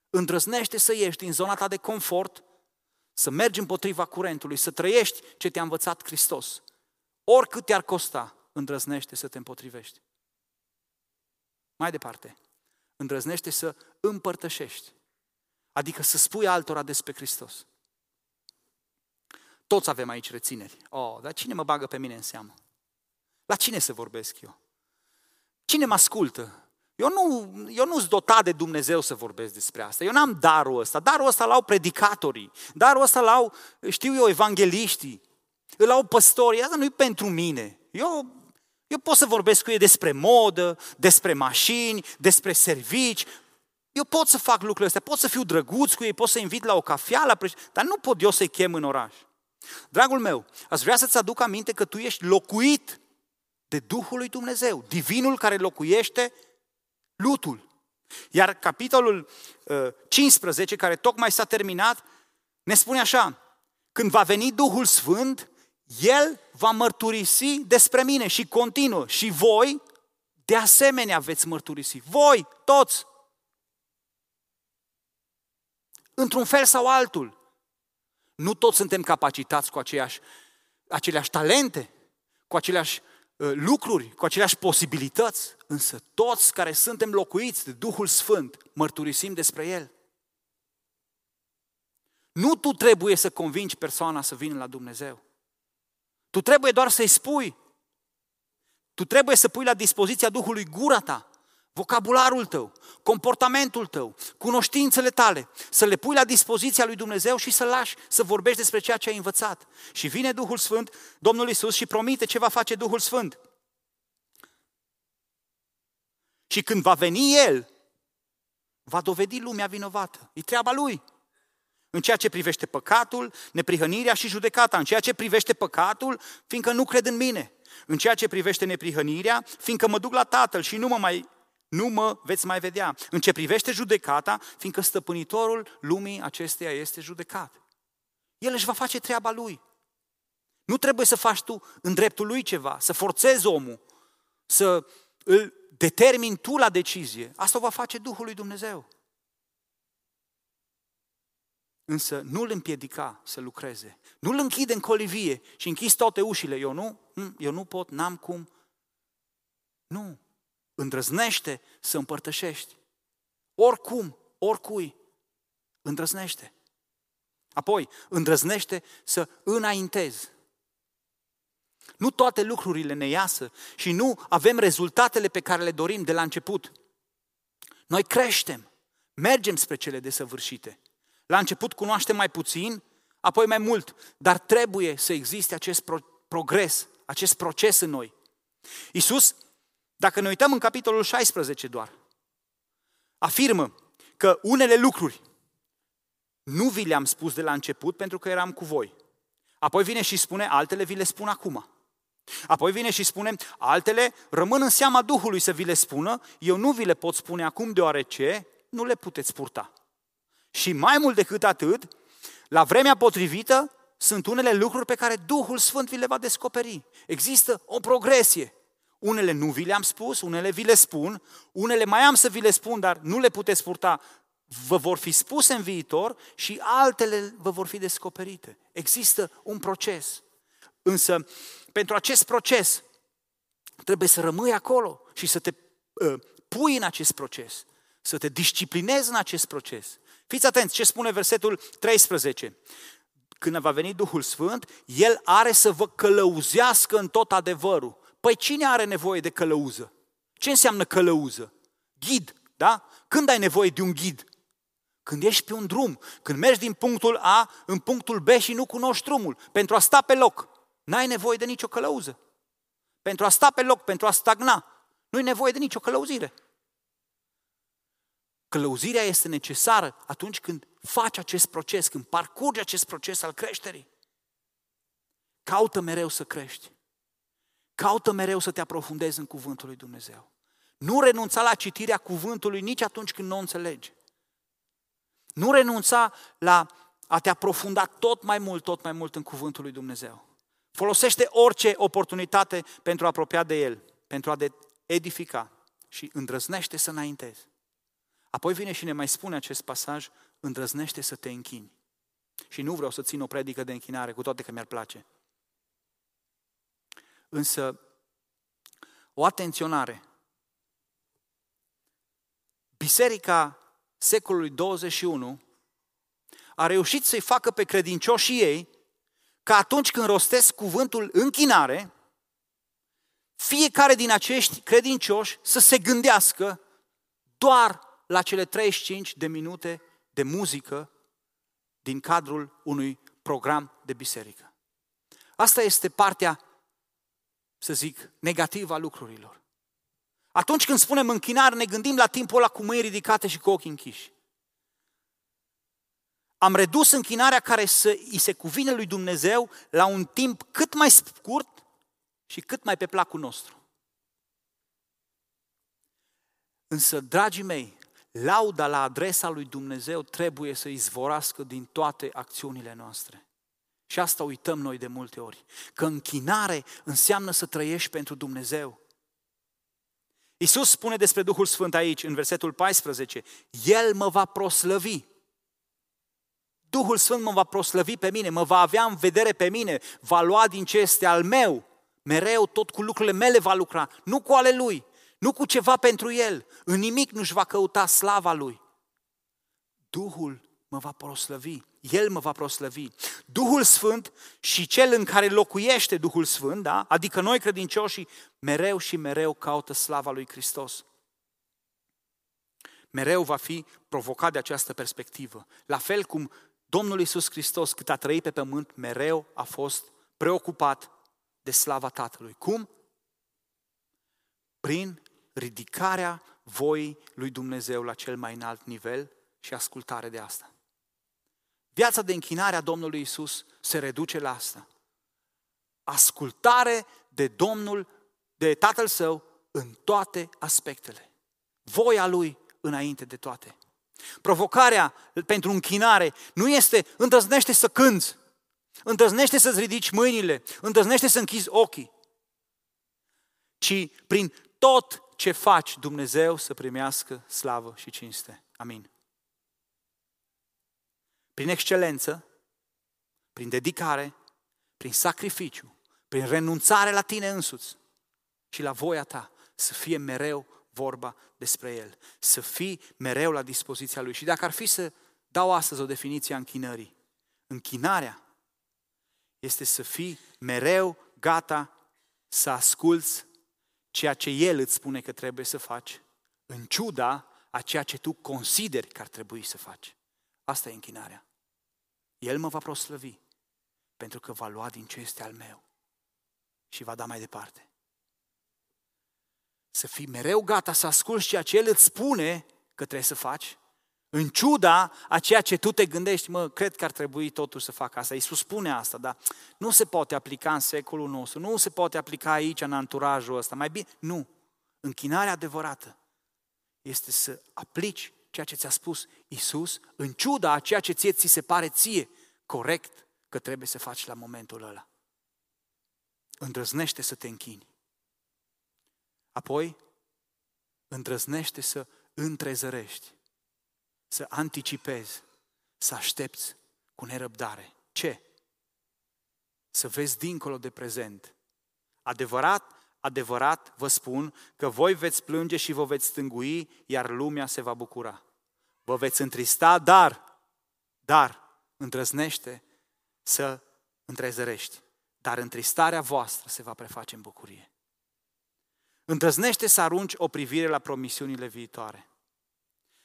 Îndrăznește să ieși din zona ta de confort, să mergi împotriva curentului, să trăiești ce te-a învățat Hristos. Oricât te-ar costa, îndrăznește să te împotrivești. Mai departe, îndrăznește să împărtășești, adică să spui altora despre Hristos. Toți avem aici rețineri. Oh, dar cine mă bagă pe mine în seamă? La cine să vorbesc eu? Cine mă ascultă? Eu nu, eu nu-s dotat de Dumnezeu să vorbesc despre asta. Eu n-am darul ăsta. Darul ăsta l-au predicatorii. Darul ăsta l-au, știu eu, evangeliștii. Îl au păstorii. Asta nu e pentru mine. Eu, eu pot să vorbesc cu ei despre modă, despre mașini, despre servici. Eu pot să fac lucrurile astea. Pot să fiu drăguț cu ei, pot să invit la o cafea, la preș... dar nu pot eu să-i chem în oraș. Dragul meu, aș vrea să-ți aduc aminte că tu ești locuit de Duhul lui Dumnezeu, divinul care locuiește lutul. Iar capitolul 15, uh, care tocmai s-a terminat, ne spune așa, când va veni Duhul Sfânt, El va mărturisi despre mine și continuă. Și voi, de asemenea, veți mărturisi. Voi, toți. Într-un fel sau altul. Nu toți suntem capacitați cu aceeași, aceleași talente, cu aceleași uh, lucruri, cu aceleași posibilități, însă toți care suntem locuiți de Duhul Sfânt mărturisim despre El. Nu tu trebuie să convingi persoana să vină la Dumnezeu. Tu trebuie doar să-i spui. Tu trebuie să pui la dispoziția Duhului gura ta vocabularul tău, comportamentul tău, cunoștințele tale, să le pui la dispoziția lui Dumnezeu și să lași să vorbești despre ceea ce ai învățat. Și vine Duhul Sfânt, Domnul Isus și promite ce va face Duhul Sfânt. Și când va veni El, va dovedi lumea vinovată. E treaba Lui. În ceea ce privește păcatul, neprihănirea și judecata. În ceea ce privește păcatul, fiindcă nu cred în mine. În ceea ce privește neprihănirea, fiindcă mă duc la Tatăl și nu mă mai nu mă veți mai vedea. În ce privește judecata, fiindcă stăpânitorul lumii acesteia este judecat. El își va face treaba lui. Nu trebuie să faci tu în dreptul lui ceva, să forțezi omul, să îl determini tu la decizie. Asta o va face Duhul lui Dumnezeu. Însă nu îl împiedica să lucreze. Nu îl închide în colivie și închizi toate ușile. Eu nu, hm, eu nu pot, n-am cum. Nu îndrăznește să împărtășești. Oricum, oricui, îndrăznește. Apoi, îndrăznește să înaintezi. Nu toate lucrurile ne iasă și nu avem rezultatele pe care le dorim de la început. Noi creștem, mergem spre cele desăvârșite. La început cunoaștem mai puțin, apoi mai mult, dar trebuie să existe acest progres, acest proces în noi. Isus dacă ne uităm în capitolul 16 doar, afirmă că unele lucruri nu vi le-am spus de la început pentru că eram cu voi. Apoi vine și spune, altele vi le spun acum. Apoi vine și spune, altele rămân în seama Duhului să vi le spună, eu nu vi le pot spune acum deoarece nu le puteți purta. Și mai mult decât atât, la vremea potrivită sunt unele lucruri pe care Duhul Sfânt vi le va descoperi. Există o progresie. Unele nu vi le-am spus, unele vi le spun, unele mai am să vi le spun, dar nu le puteți purta. Vă vor fi spuse în viitor și altele vă vor fi descoperite. Există un proces. Însă, pentru acest proces, trebuie să rămâi acolo și să te uh, pui în acest proces, să te disciplinezi în acest proces. Fiți atenți ce spune versetul 13. Când va veni Duhul Sfânt, El are să vă călăuzească în tot adevărul. Păi cine are nevoie de călăuză? Ce înseamnă călăuză? Ghid, da? Când ai nevoie de un ghid? Când ești pe un drum, când mergi din punctul A în punctul B și nu cunoști drumul, pentru a sta pe loc, n-ai nevoie de nicio călăuză. Pentru a sta pe loc, pentru a stagna, nu ai nevoie de nicio călăuzire. Călăuzirea este necesară atunci când faci acest proces, când parcurgi acest proces al creșterii. Caută mereu să crești. Caută mereu să te aprofundezi în Cuvântul lui Dumnezeu. Nu renunța la citirea Cuvântului nici atunci când nu o înțelegi. Nu renunța la a te aprofunda tot mai mult, tot mai mult în Cuvântul lui Dumnezeu. Folosește orice oportunitate pentru a apropia de El, pentru a te edifica și îndrăznește să înaintezi. Apoi vine și ne mai spune acest pasaj, îndrăznește să te închini. Și nu vreau să țin o predică de închinare, cu toate că mi-ar place. Însă, o atenționare. Biserica secolului 21 a reușit să-i facă pe credincioșii ei că atunci când rostesc cuvântul închinare, fiecare din acești credincioși să se gândească doar la cele 35 de minute de muzică din cadrul unui program de biserică. Asta este partea, să zic, negativă a lucrurilor. Atunci când spunem închinare, ne gândim la timpul ăla cu mâini ridicate și cu ochii închiși. Am redus închinarea care să îi se cuvine lui Dumnezeu la un timp cât mai scurt și cât mai pe placul nostru. Însă, dragii mei, lauda la adresa lui Dumnezeu trebuie să izvorască din toate acțiunile noastre. Și asta uităm noi de multe ori. Că închinare înseamnă să trăiești pentru Dumnezeu. Iisus spune despre Duhul Sfânt aici, în versetul 14, El mă va proslăvi. Duhul Sfânt mă va proslăvi pe mine, mă va avea în vedere pe mine, va lua din ce este al meu, mereu tot cu lucrurile mele va lucra, nu cu ale Lui. Nu cu ceva pentru el. În nimic nu-și va căuta slava lui. Duhul mă va proslăvi. El mă va proslăvi. Duhul Sfânt și cel în care locuiește Duhul Sfânt, da? adică noi credincioșii, mereu și mereu caută slava lui Hristos. Mereu va fi provocat de această perspectivă. La fel cum Domnul Iisus Hristos, cât a trăit pe pământ, mereu a fost preocupat de slava Tatălui. Cum? Prin ridicarea voii lui Dumnezeu la cel mai înalt nivel și ascultare de asta. Viața de închinare a Domnului Isus se reduce la asta. Ascultare de Domnul, de Tatăl Său, în toate aspectele. Voia Lui înainte de toate. Provocarea pentru închinare nu este îndrăznește să cânți, îndrăznește să-ți ridici mâinile, îndrăznește să închizi ochii, ci prin tot ce faci Dumnezeu să primească slavă și cinste. Amin. Prin excelență, prin dedicare, prin sacrificiu, prin renunțare la tine însuți și la voia ta, să fie mereu vorba despre El, să fii mereu la dispoziția Lui. Și dacă ar fi să dau astăzi o definiție a închinării, închinarea este să fii mereu gata să asculți ceea ce El îți spune că trebuie să faci, în ciuda a ceea ce tu consideri că ar trebui să faci. Asta e închinarea. El mă va proslăvi pentru că va lua din ce este al meu și va da mai departe. Să fii mereu gata să asculți ceea ce El îți spune că trebuie să faci în ciuda a ceea ce tu te gândești, mă, cred că ar trebui totuși să fac asta. Iisus spune asta, dar nu se poate aplica în secolul nostru, nu se poate aplica aici, în anturajul ăsta. Mai bine, nu. Închinarea adevărată este să aplici ceea ce ți-a spus Iisus, în ciuda a ceea ce ție ți se pare ție corect că trebuie să faci la momentul ăla. Îndrăznește să te închini. Apoi, îndrăznește să întrezărești, să anticipezi, să aștepți cu nerăbdare. Ce? Să vezi dincolo de prezent. Adevărat, adevărat vă spun că voi veți plânge și vă veți stângui, iar lumea se va bucura. Vă veți întrista, dar, dar, îndrăznește să întrezărești. Dar întristarea voastră se va preface în bucurie. Îndrăznește să arunci o privire la promisiunile viitoare.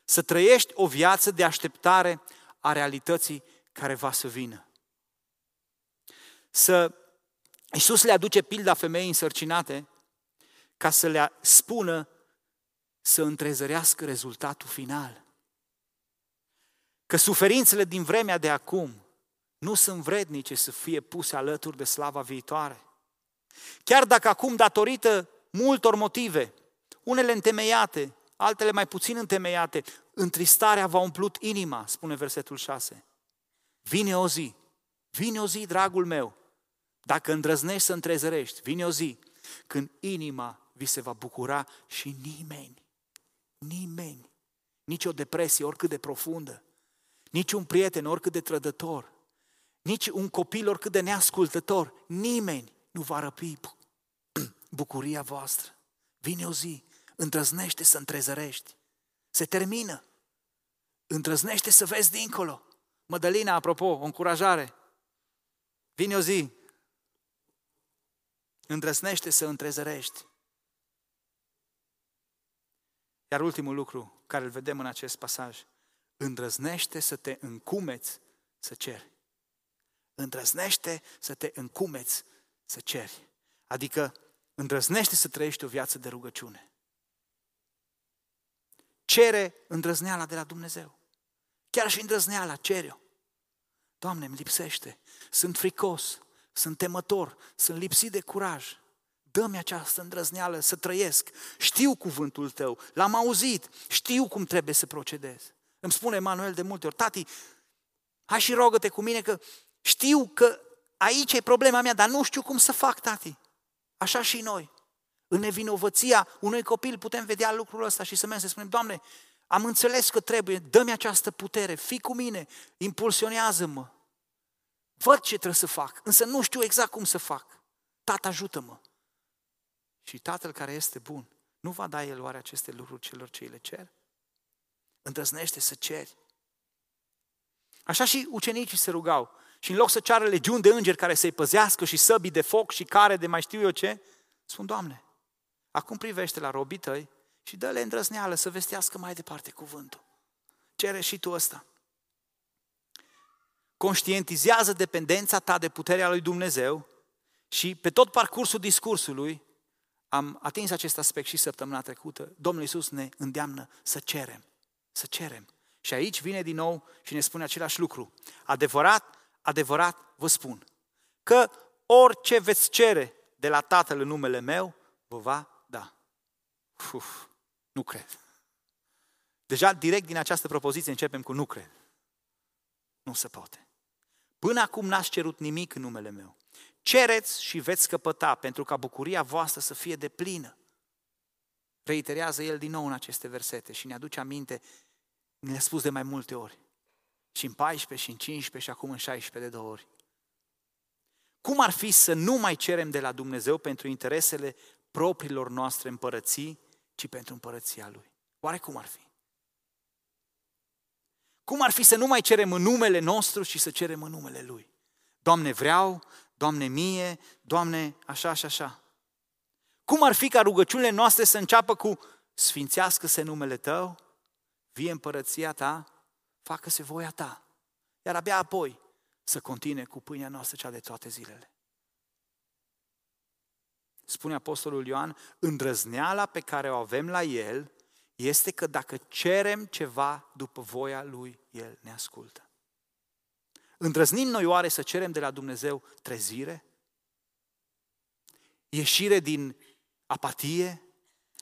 Să trăiești o viață de așteptare a realității care va să vină. Să Iisus le aduce pilda femeii însărcinate ca să le spună să întrezărească rezultatul final. Că suferințele din vremea de acum nu sunt vrednice să fie puse alături de slava viitoare. Chiar dacă acum, datorită multor motive, unele întemeiate, altele mai puțin întemeiate, întristarea va umplut inima, spune versetul 6. Vine o zi, vine o zi, dragul meu, dacă îndrăznești să întrezărești, vine o zi când inima vi se va bucura și nimeni, nimeni, nici o depresie oricât de profundă, nici un prieten oricât de trădător, nici un copil oricât de neascultător, nimeni nu va răpi bucuria voastră. Vine o zi, îndrăznește să întrezărești. Se termină. Îndrăznește să vezi dincolo. Mădălina, apropo, o încurajare. Vine o zi, îndrăznește să întrezărești. Iar ultimul lucru care îl vedem în acest pasaj, îndrăznește să te încumeți să ceri. Îndrăznește să te încumeți să ceri. Adică îndrăznește să trăiești o viață de rugăciune. Cere îndrăzneala de la Dumnezeu. Chiar și îndrăzneala, cere-o. Doamne, îmi lipsește, sunt fricos, sunt temător, sunt lipsit de curaj. Dă-mi această îndrăzneală să trăiesc. Știu cuvântul tău, l-am auzit, știu cum trebuie să procedez. Îmi spune Emanuel de multe ori, tati, hai și rogă-te cu mine că știu că aici e problema mea, dar nu știu cum să fac, tati. Așa și noi. În nevinovăția unui copil putem vedea lucrul ăsta și să mergem să spunem, Doamne, am înțeles că trebuie, dă-mi această putere, fii cu mine, impulsionează-mă. Văd ce trebuie să fac, însă nu știu exact cum să fac. Tată, ajută-mă. Și Tatăl care este bun, nu va da El oare aceste lucruri celor ce le cer? Îndrăznește să ceri. Așa și ucenicii se rugau. Și în loc să ceară legiuni de îngeri care să-i păzească și săbii de foc și care de mai știu eu ce, spun, Doamne, acum privește la robii tăi și dă-le îndrăzneală să vestească mai departe cuvântul. Cere și tu ăsta. Conștientizează dependența ta de puterea lui Dumnezeu și pe tot parcursul discursului am atins acest aspect și săptămâna trecută. Domnul Iisus ne îndeamnă să cerem, să cerem. Și aici vine din nou și ne spune același lucru. Adevărat, adevărat vă spun că orice veți cere de la Tatăl în numele meu, vă va da. Uf, nu cred. Deja direct din această propoziție începem cu nu cred. Nu se poate. Până acum n-ați cerut nimic în numele meu. Cereți și veți căpăta pentru ca bucuria voastră să fie de plină. Reiterează el din nou în aceste versete și ne aduce aminte, ne le-a spus de mai multe ori. Și în 14, și în 15, și acum în 16 de două ori. Cum ar fi să nu mai cerem de la Dumnezeu pentru interesele propriilor noastre împărății, ci pentru împărăția Lui? Oare cum ar fi? Cum ar fi să nu mai cerem în numele nostru, și să cerem în numele Lui? Doamne, vreau, Doamne, mie, Doamne, așa și așa. Cum ar fi ca rugăciunile noastre să înceapă cu Sfințească-se numele Tău, vie împărăția Ta, facă-se voia Ta. Iar abia apoi să continue cu pâinea noastră cea de toate zilele. Spune Apostolul Ioan, îndrăzneala pe care o avem la El este că dacă cerem ceva după voia Lui, El ne ascultă. Îndrăznim noi oare să cerem de la Dumnezeu trezire? Ieșire din apatie?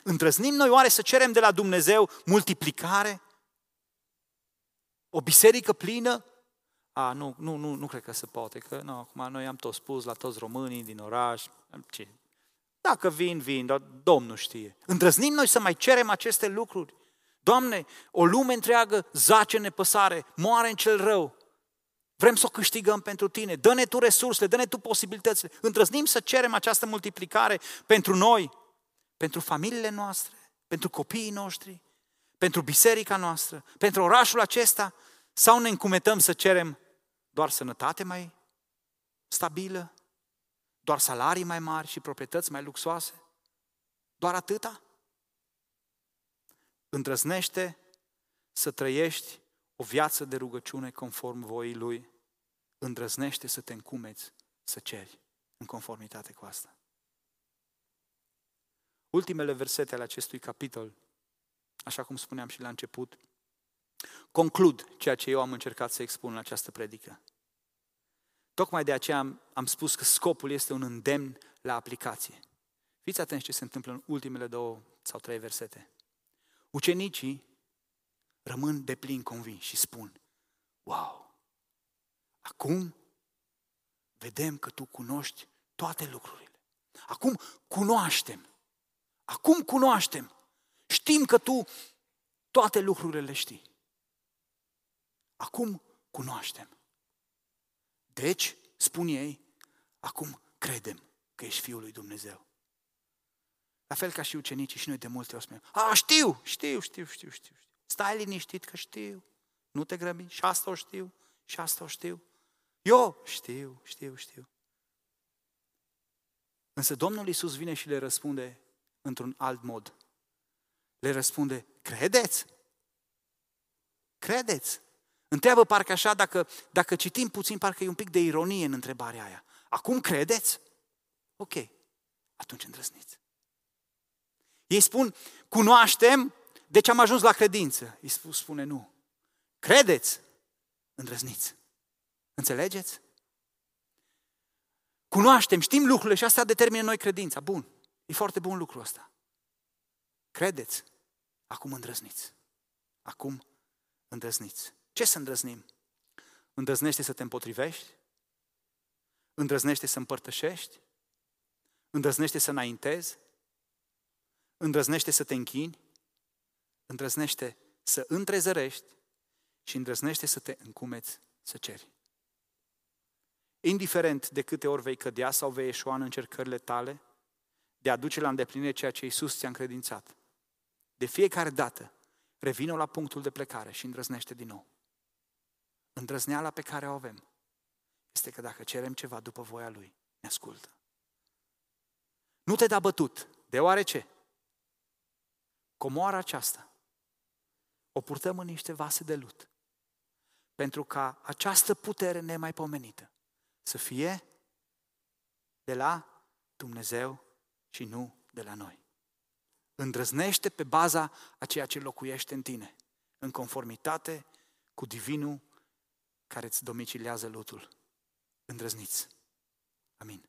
Îndrăznim noi oare să cerem de la Dumnezeu multiplicare? O biserică plină? A, nu, nu, nu, nu cred că se poate, că nu, acum noi am tot spus la toți românii din oraș, ce, Dacă vin, vin, dar Domnul știe. Îndrăznim noi să mai cerem aceste lucruri? Doamne, o lume întreagă zace nepăsare, moare în cel rău. Vrem să o câștigăm pentru tine. Dă-ne tu resursele, dă-ne tu posibilitățile. Îndrăznim să cerem această multiplicare pentru noi, pentru familiile noastre, pentru copiii noștri, pentru biserica noastră, pentru orașul acesta, sau ne încumetăm să cerem doar sănătate mai stabilă, doar salarii mai mari și proprietăți mai luxoase? Doar atâta? Îndrăznește să trăiești o viață de rugăciune conform voii Lui. Îndrăznește să te încumeți, să ceri în conformitate cu asta. Ultimele versete ale acestui capitol, așa cum spuneam și la început, conclud ceea ce eu am încercat să expun în această predică. Tocmai de aceea am, am spus că scopul este un îndemn la aplicație. Fiți atenți ce se întâmplă în ultimele două sau trei versete. Ucenicii rămân de plin convinși și spun, wow, acum vedem că tu cunoști toate lucrurile. Acum cunoaștem. Acum cunoaștem. Știm că tu toate lucrurile le știi. Acum cunoaștem. Deci, spun ei, acum credem că ești Fiul lui Dumnezeu. La fel ca și ucenicii și noi de multe ori spunem, a, știu, știu, știu, știu, știu. Stai liniștit că știu. Nu te grăbi. Și asta o știu. Și asta o știu. Eu știu, știu, știu. Însă Domnul Iisus vine și le răspunde într-un alt mod. Le răspunde, credeți? Credeți? Întreabă parcă așa, dacă, dacă citim puțin, parcă e un pic de ironie în întrebarea aia. Acum credeți? Ok, atunci îndrăzniți. Ei spun, cunoaștem, deci am ajuns la credință. Îi spune, nu. Credeți? Îndrăzniți. Înțelegeți? Cunoaștem, știm lucrurile și asta determină noi credința. Bun, e foarte bun lucru ăsta. Credeți? Acum îndrăzniți. Acum îndrăzniți. Ce să îndrăznim? Îndrăznește să te împotrivești? Îndrăznește să împărtășești? Îndrăznește să înaintezi? Îndrăznește să te închini? Îndrăznește să întrezărești și îndrăznește să te încumeți să ceri. Indiferent de câte ori vei cădea sau vei eșua în încercările tale, de a duce la îndeplinire ceea ce Iisus ți-a încredințat. De fiecare dată, revină la punctul de plecare și îndrăznește din nou. Îndrăzneala pe care o avem este că dacă cerem ceva după voia Lui, ne ascultă. Nu te da bătut, deoarece comoara aceasta o purtăm în niște vase de lut, pentru ca această putere nemaipomenită să fie de la Dumnezeu și nu de la noi. Îndrăznește pe baza a ceea ce locuiește în tine, în conformitate cu divinul care îți domiciliază lutul. Îndrăzniți. Amin.